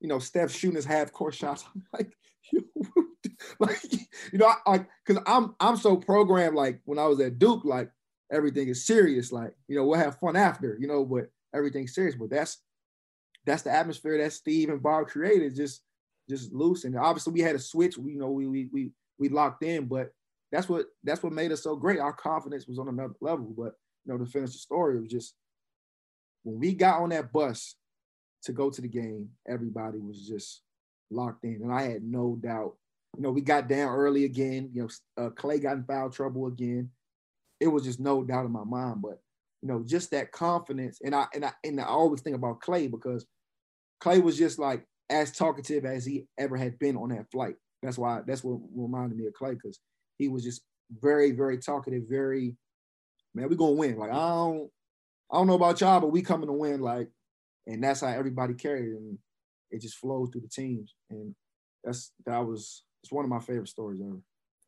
You know, Steph shooting his half court shots. I'm like, like you know, like because I'm I'm so programmed. Like when I was at Duke, like everything is serious. Like you know, we'll have fun after. You know, but everything's serious. But that's that's the atmosphere that Steve and Bob created. Just just loose. And obviously we had a switch. We you know we we we we locked in, but that's what that's what made us so great. Our confidence was on another level. But you know, to finish the story, it was just when we got on that bus to go to the game, everybody was just locked in, and I had no doubt. You know, we got down early again. You know, uh, Klay got in foul trouble again. It was just no doubt in my mind. But you know, just that confidence, and I and I and I always think about Klay because Klay was just like as talkative as he ever had been on that flight. That's why that's what reminded me of Klay because he was just very, very talkative, very man, we're gonna win. Like I don't I don't know about y'all, but we coming to win. Like, and that's how everybody carried, and it just flows through the teams. And that's that was it's one of my favorite stories ever.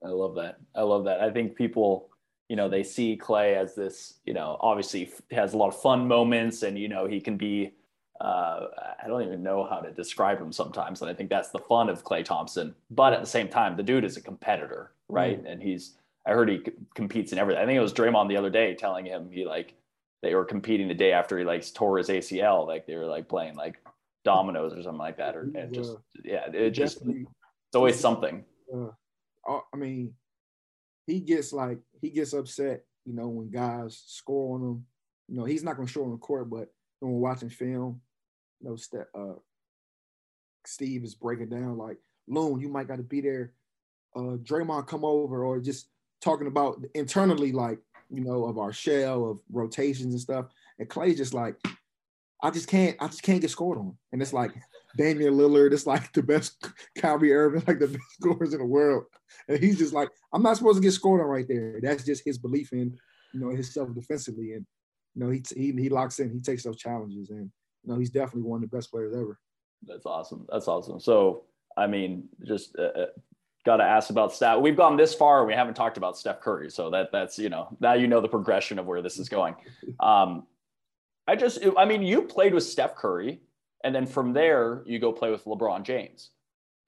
I love that. I love that. I think people, you know, they see Klay as this, you know, obviously has a lot of fun moments, and you know, he can be. Uh, I don't even know how to describe him sometimes, and I think that's the fun of Klay Thompson. But at the same time, the dude is a competitor, right? Mm. And he's. I heard he competes in everything. I think it was Draymond the other day telling him he like they were competing the day after he like tore his ACL. Like they were like playing like dominoes or something like that. Or it just yeah, it just it's always something. Uh, I mean, he gets like he gets upset, you know, when guys score on him. You know, he's not gonna show on the court, but when we're watching film, you know, uh, Steve is breaking down like, Loon, you might got to be there. Uh, Draymond, come over, or just talking about internally, like, you know, of our shell of rotations and stuff. And Klay's just like, I just can't, I just can't get scored on. And it's like Damian Lillard, it's like the best Kyrie Irving, like the best scorers in the world. And he's just like, I'm not supposed to get scored on right there. That's just his belief in, you know, his self defensively. And, you know, he, he, he locks in, he takes those challenges. And, you know, he's definitely one of the best players ever. That's awesome. That's awesome. So, I mean, just uh, uh got to ask about stat. We've gone this far, and we haven't talked about Steph Curry. So that that's you know now you know the progression of where this is going. Um, I just I mean you played with Steph Curry, and then from there you go play with LeBron James,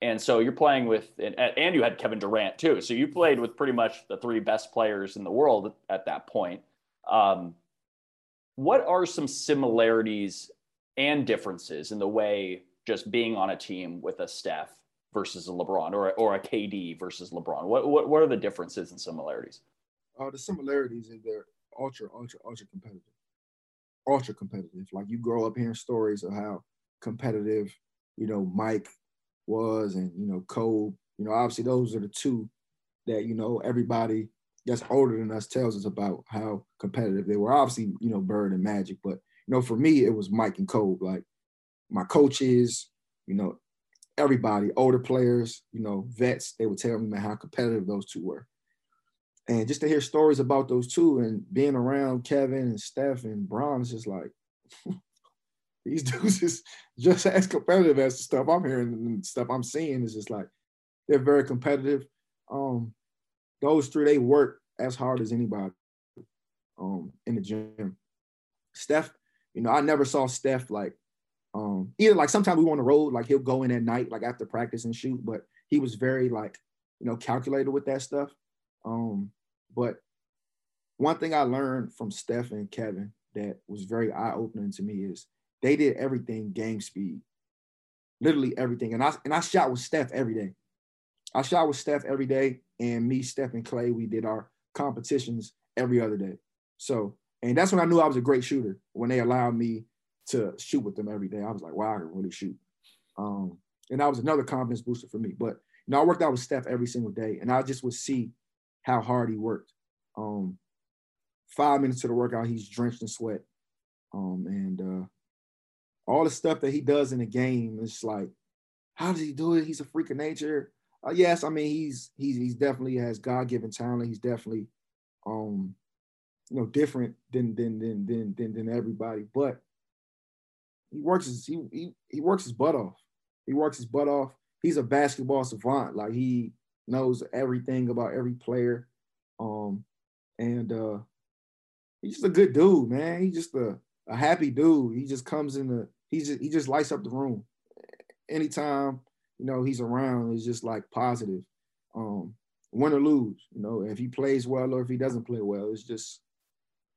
and so you're playing with and, and you had Kevin Durant too. So you played with pretty much the three best players in the world at that point. Um, what are some similarities and differences in the way just being on a team with a Steph versus a LeBron or, or a KD versus LeBron? What, what, what are the differences and similarities? Uh, the similarities is they're ultra, ultra, ultra competitive. Ultra competitive. Like you grow up hearing stories of how competitive, you know, Mike was and, you know, Kobe. You know, obviously those are the two that, you know, everybody that's older than us tells us about how competitive they were. Obviously, you know, Bird and Magic, but you know, for me, it was Mike and Kobe. Like my coaches, you know, everybody, older players, you know, vets, they would tell me how competitive those two were. And just to hear stories about those two and being around Kevin and Steph and Bron is just like these dudes is just as competitive as the stuff I'm hearing and stuff I'm seeing is just like they're very competitive. Um, those three, they work as hard as anybody um, in the gym. Steph, you know, I never saw Steph like um, either like sometimes we were on the road, like he'll go in at night, like after practice and shoot, but he was very like, you know, calculated with that stuff. Um, but one thing I learned from Steph and Kevin that was very eye-opening to me is they did everything game speed. Literally everything. And I and I shot with Steph every day. I shot with Steph every day, and me, Steph, and Klay, we did our competitions every other day. So, and that's when I knew I was a great shooter when they allowed me to shoot with them every day. I was like, wow, I can really shoot. Um, and that was another confidence booster for me. But you know, I worked out with Steph every single day, and I just would see how hard he worked. Um, five minutes to the workout, he's drenched in sweat. Um, and uh, all the stuff that he does in the game, it's like, how does he do it? He's a freak of nature. Uh, yes, I mean he's he's he's definitely has God given talent. He's definitely um you know different than than than than than, than everybody, but he works his he, he he works his butt off. He works his butt off. He's a basketball savant. Like he knows everything about every player. Um, and uh, he's just a good dude, man. He's just a, a happy dude. He just comes in the he just he just lights up the room. Anytime, you know, he's around, it's just like positive. Um, win or lose, you know, if he plays well or if he doesn't play well, it's just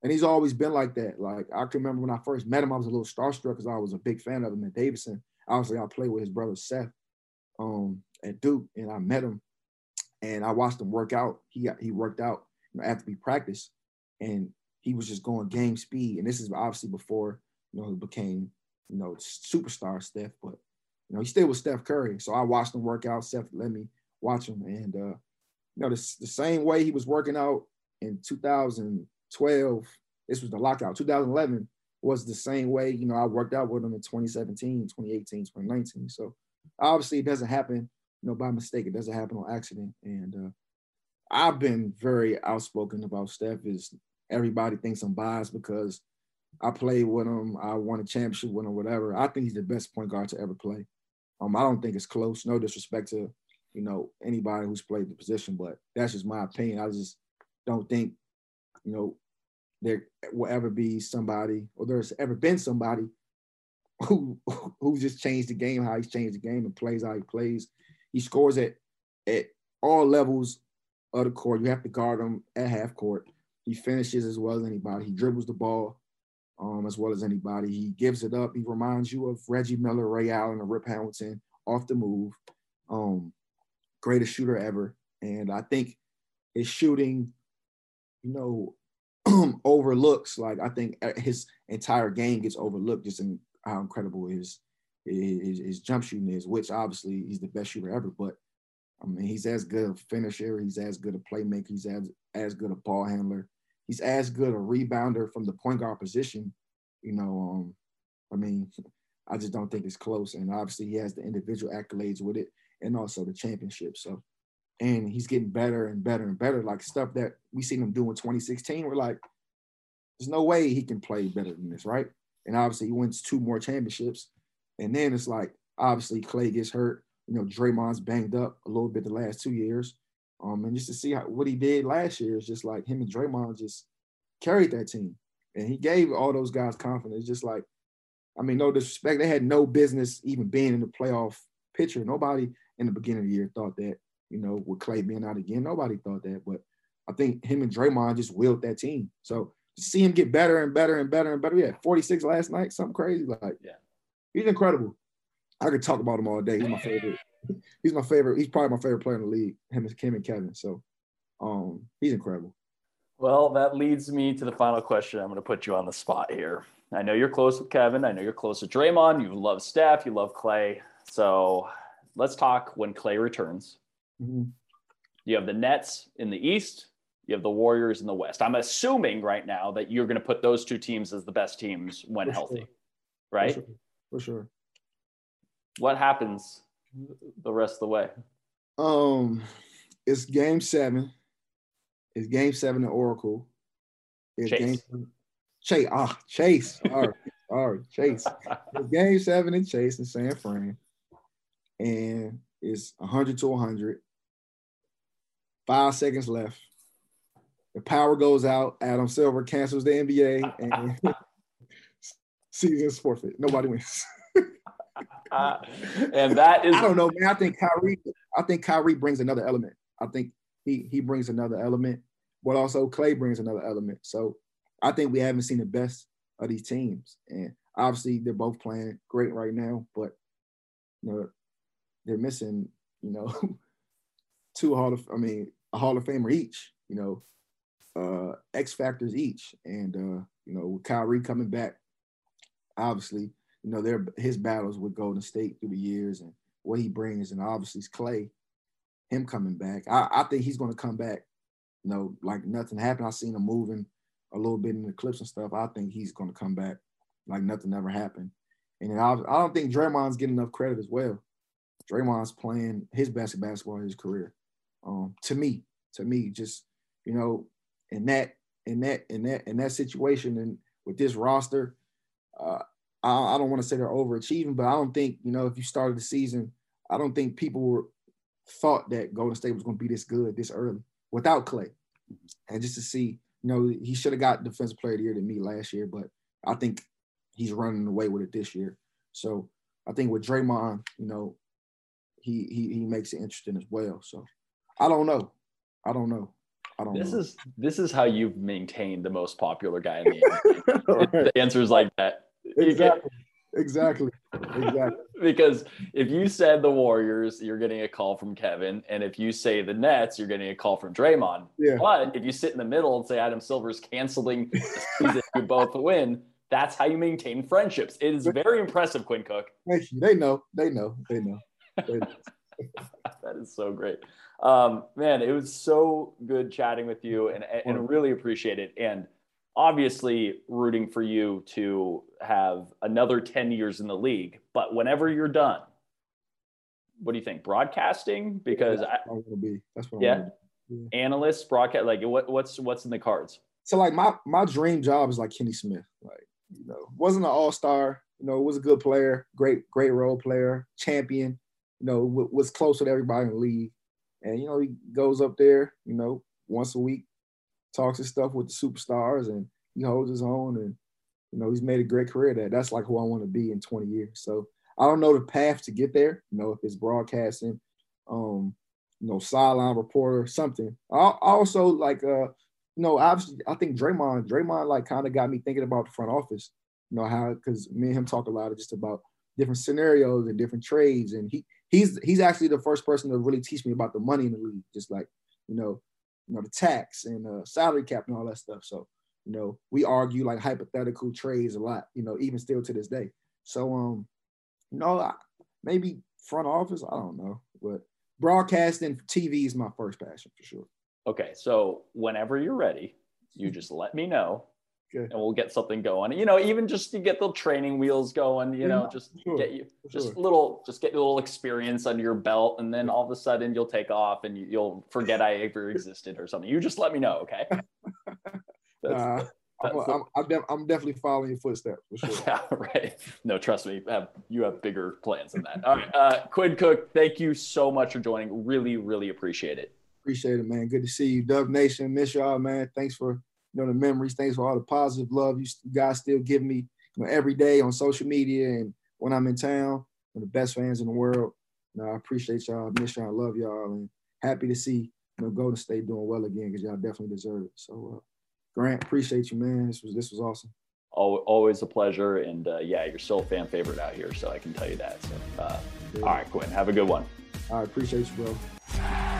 and he's always been like that. Like I can remember when I first met him, I was a little starstruck because I was a big fan of him at Davidson. Obviously, I played with his brother Seth um, at Duke, and I met him, and I watched him work out. He he worked out you know, after we practiced, and he was just going game speed. And this is obviously before you know he became you know superstar Steph, but you know he still was Steph Curry. So I watched him work out. Seth let me watch him, and uh, you know the, the same way he was working out in 2012. This was the lockout. 2011 was the same way. You know I worked out with him in 2017, 2018, 2019. So obviously it doesn't happen you know by mistake. It doesn't happen on accident. And uh, I've been very outspoken about Steph. Is everybody thinks I'm biased because I played with him, I won a championship with him, whatever. I think he's the best point guard to ever play. Um, I don't think it's close. No disrespect to you know anybody who's played the position, but that's just my opinion. I just don't think you know there will ever be somebody or there's ever been somebody who who just changed the game how he's changed the game and plays how he plays. He scores at at all levels of the court. You have to guard him at half court. He finishes as well as anybody. He dribbles the ball um, as well as anybody. He gives it up. He reminds you of Reggie Miller, Ray Allen, or Rip Hamilton off the move. Um, greatest shooter ever. And I think his shooting, you know, overlooks like I think uh, his entire game gets overlooked just in how incredible his, his his jump shooting is, which obviously he's the best shooter ever. But I mean, he's as good a finisher. He's as good a playmaker. He's as as good a ball handler. He's as good a rebounder from the point guard position. You know, um, I mean, I just don't think it's close. And obviously, he has the individual accolades with it, and also the championship. So, and he's getting better and better and better. Like stuff that we seen him do in 2016. We're like, there's no way he can play better than this, right? And obviously, he wins two more championships. And then it's like, obviously, Klay gets hurt. You know, Draymond's banged up a little bit the last two years. Um, and just to see how, what he did last year is just like him and Draymond just carried that team. And he gave all those guys confidence. Just like, I mean, no disrespect, they had no business even being in the playoff picture. Nobody in the beginning of the year thought that, you know, with Klay being out again, nobody thought that. But I think him and Draymond just willed that team. So to see him get better and better and better and better. Yeah, 46 last night, something crazy. Like, yeah, he's incredible. I could talk about him all day. He's my favorite. He's my favorite. He's probably my favorite player in the league. Him and Kim and Kevin. So, um, he's incredible. Well, that leads me to the final question. I'm going to put you on the spot here. I know you're close with Kevin. I know you're close with Draymond. You love Steph. You love Klay. So let's talk when Klay returns. Mm-hmm. You have the Nets in the East. You have the Warriors in the West. I'm assuming right now that you're going to put those two teams as the best teams when For healthy, sure. right? For sure. For sure. What happens the rest of the way? Um, it's game seven. It's game seven at Oracle. It's Chase. game Chase. Ah, Chase. Sorry. Sorry, Chase. It's game seven in Chase in San Fran. And it's 100 to 100. Five seconds left. The power goes out. Adam Silver cancels the NBA and season's forfeit. Nobody wins. Uh, and that is I don't know, man. I think Kyrie. I think Kyrie brings another element. I think he he brings another element, but also Klay brings another element. So I think we haven't seen the best of these teams, and obviously they're both playing great right now. But you know, they're missing. You know, two Hall of. I mean, a Hall of Famer each. You know, uh, X factors each, and uh, you know, with Kyrie coming back, obviously you know, their his battles with Golden State through the years and what he brings, and obviously Klay, him coming back. I, I think he's going to come back. You know, like nothing happened. I seen him moving a little bit in the clips and stuff. I think he's going to come back like nothing ever happened. And I, I don't think Draymond's getting enough credit as well. Draymond's playing his best basketball in his career. Um, to me, to me, just you know, in that, in that, in that, in that situation, and with this roster, uh, I, I don't want to say they're overachieving, but I don't think you know if you started the season, I don't think people were thought that Golden State was going to be this good this early without Klay, and just to see You know, he should have got defensive player of the year to me last year, but I think he's running away with it this year. So I think with Draymond, you know, he he he makes it interesting as well. So I don't know. I don't know. I don't this know. is this is how you've maintained the most popular guy in the. Right. the answers like that. Exactly. Exactly. Exactly. because if you said the Warriors, you're getting a call from Kevin, and if you say the Nets, you're getting a call from Draymond. Yeah. But if you sit in the middle and say Adam Silver's canceling the season, you both win. That's how you maintain friendships. It is very impressive, Quinn Cook. Thank you. They know. They know. They know. They know. that is so great. Um, man, it was so good chatting with you and, and really appreciate it. And obviously rooting for you to have another 10 years in the league. But whenever you're done, what do you think? Broadcasting? Because That's I, I want to be. That's what I yeah, want to be. analysts, broadcast, like what, what's, what's in the cards? So like my my dream job is like Kenny Smith. Like, you know, wasn't an all-star, you know, was a good player, great, great role player, champion, you know, w- was close with everybody in the league. And you know, he goes up there, you know, once a week, talks his stuff with the superstars and he holds his own and you know, he's made a great career That That's like who I want to be in 20 years. So I don't know the path to get there, you know, if it's broadcasting, um, you know, sideline reporter, something. I also like uh no, obviously, I think Draymond, Draymond, like kind of got me thinking about the front office. You know how because me and him talk a lot of just about different scenarios and different trades, and he he's he's actually the first person to really teach me about the money in the league, just like you know, you know the tax and uh, salary cap and all that stuff. So you know, we argue like hypothetical trades a lot. You know, even still to this day. So um, you know, I, maybe front office, I don't know, but broadcasting TV is my first passion for sure. Okay. So whenever you're ready, you just let me know Okay. and we'll get something going. You know, even just to get the training wheels going, you know, Yeah, just sure, get you just sure. little, just get a little experience under your belt, and then all of a sudden you'll take off and you, you'll forget I ever existed or something. You just let me know, okay? Nah, I'm, I'm, I'm, def- I'm definitely following your footsteps for sure. yeah, right. No, trust me, have, you have bigger plans than that. All right, uh, Quinn Cook, thank you so much for joining. Really, really appreciate it. Appreciate it, man. Good to see you, Dub Nation. Miss y'all, man. Thanks for you know the memories. Thanks for all the positive love you guys still give me you know, every day on social media and when I'm in town. You're the best fans in the world. You know, I appreciate y'all. Miss y'all. Love y'all, and happy to see you know Golden State doing well again because y'all definitely deserve it. So, uh, Grant, appreciate you, man. This was this was awesome. Always a pleasure, and uh, yeah, you're still a fan favorite out here, so I can tell you that. So, uh, all right, Quinn, have a good one. All right, appreciate you, bro.